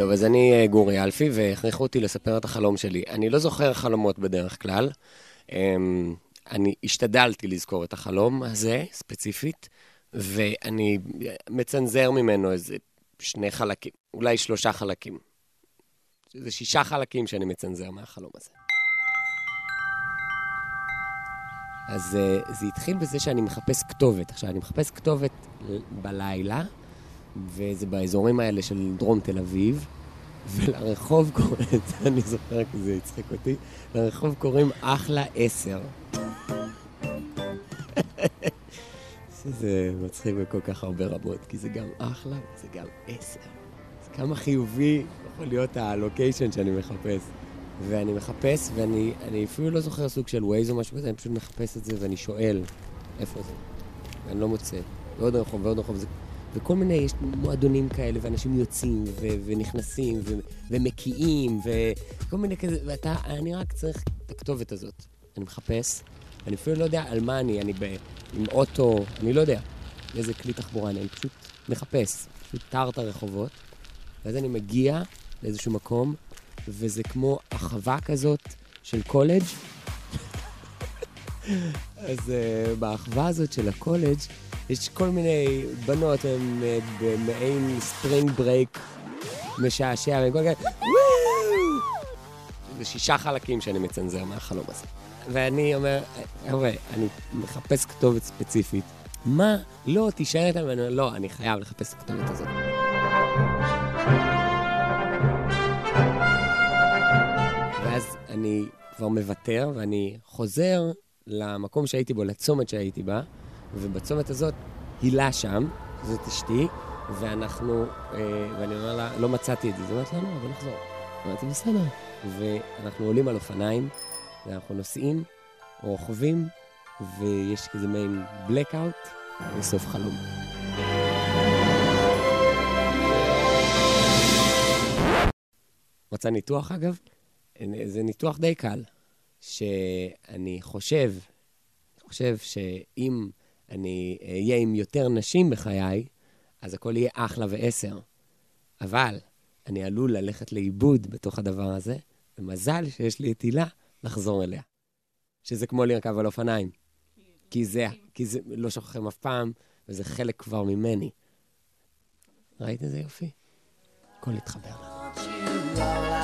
אז אני אה, גורי אלפי, והכריחו אותי לספר את החלום שלי. אני לא זוכר חלומות בדרך כלל. אמ, אני השתדלתי לזכור את החלום הזה, ספציפית, ואני מצנזר ממנו איזה שני חלקים, אולי שלושה חלקים. זה שישה חלקים שאני מצנזר מהחלום הזה. אז uh, זה התחיל בזה שאני מחפש כתובת. עכשיו, אני מחפש כתובת בלילה, וזה באזורים האלה של דרום תל אביב, ולרחוב קוראים, אני זוכר כי זה הצחיק אותי, לרחוב קוראים אחלה עשר. שזה מצחיק בכל כך הרבה רמות, כי זה גם אחלה וזה גם עשר. אז כמה חיובי יכול להיות הלוקיישן שאני מחפש. ואני מחפש, ואני אפילו לא זוכר סוג של ווייז או משהו כזה, אני פשוט מחפש את זה ואני שואל איפה זה. ואני לא מוצא. ועוד רחוב ועוד רחוב. זה... וכל מיני, יש מועדונים כאלה, ואנשים יוצאים ו- ונכנסים ו- ומקיאים, וכל מיני כזה, ואתה, אני רק צריך את הכתובת הזאת. אני מחפש, אני אפילו לא יודע על מה אני, אני ב, עם אוטו, אני לא יודע איזה כלי תחבורה אני, אני פשוט מחפש, פשוט טר את הרחובות, ואז אני מגיע לאיזשהו מקום, וזה כמו החווה כזאת של קולג'. אז אה, באחווה הזאת של הקולג' יש כל מיני בנות, הן אה, במעין spring break משעשע, וכל כאלה, זה שישה חלקים שאני מצנזר מהחלום הזה. ואני אומר, חבר'ה, אני מחפש כתובת ספציפית. מה? לא, תישאר איתנו, ואני אומר, לא, אני חייב לחפש את הכתובת הזאת. ואז אני כבר מוותר, ואני חוזר למקום שהייתי בו, לצומת שהייתי בה, ובצומת הזאת הילה שם, זאת אשתי, ואנחנו, אה, ואני אומר לה, לא מצאתי את זה. היא אומרת, לא, לא, בוא נחזור. אמרתי, בסדר. ואנחנו עולים על אופניים, ואנחנו נוסעים, רוכבים, ויש כזה מעין blackout, וסוף חלום. רוצה ניתוח, אגב? זה ניתוח די קל, שאני חושב, חושב שאם אני אהיה עם יותר נשים בחיי, אז הכל יהיה אחלה ועשר. אבל אני עלול ללכת לאיבוד בתוך הדבר הזה, ומזל שיש לי את הילה לחזור אליה. שזה כמו לרכב על אופניים. כי זה, כי זה, לא שוכחים אף פעם, וזה חלק כבר ממני. ראית איזה יופי? הכל התחבר לך.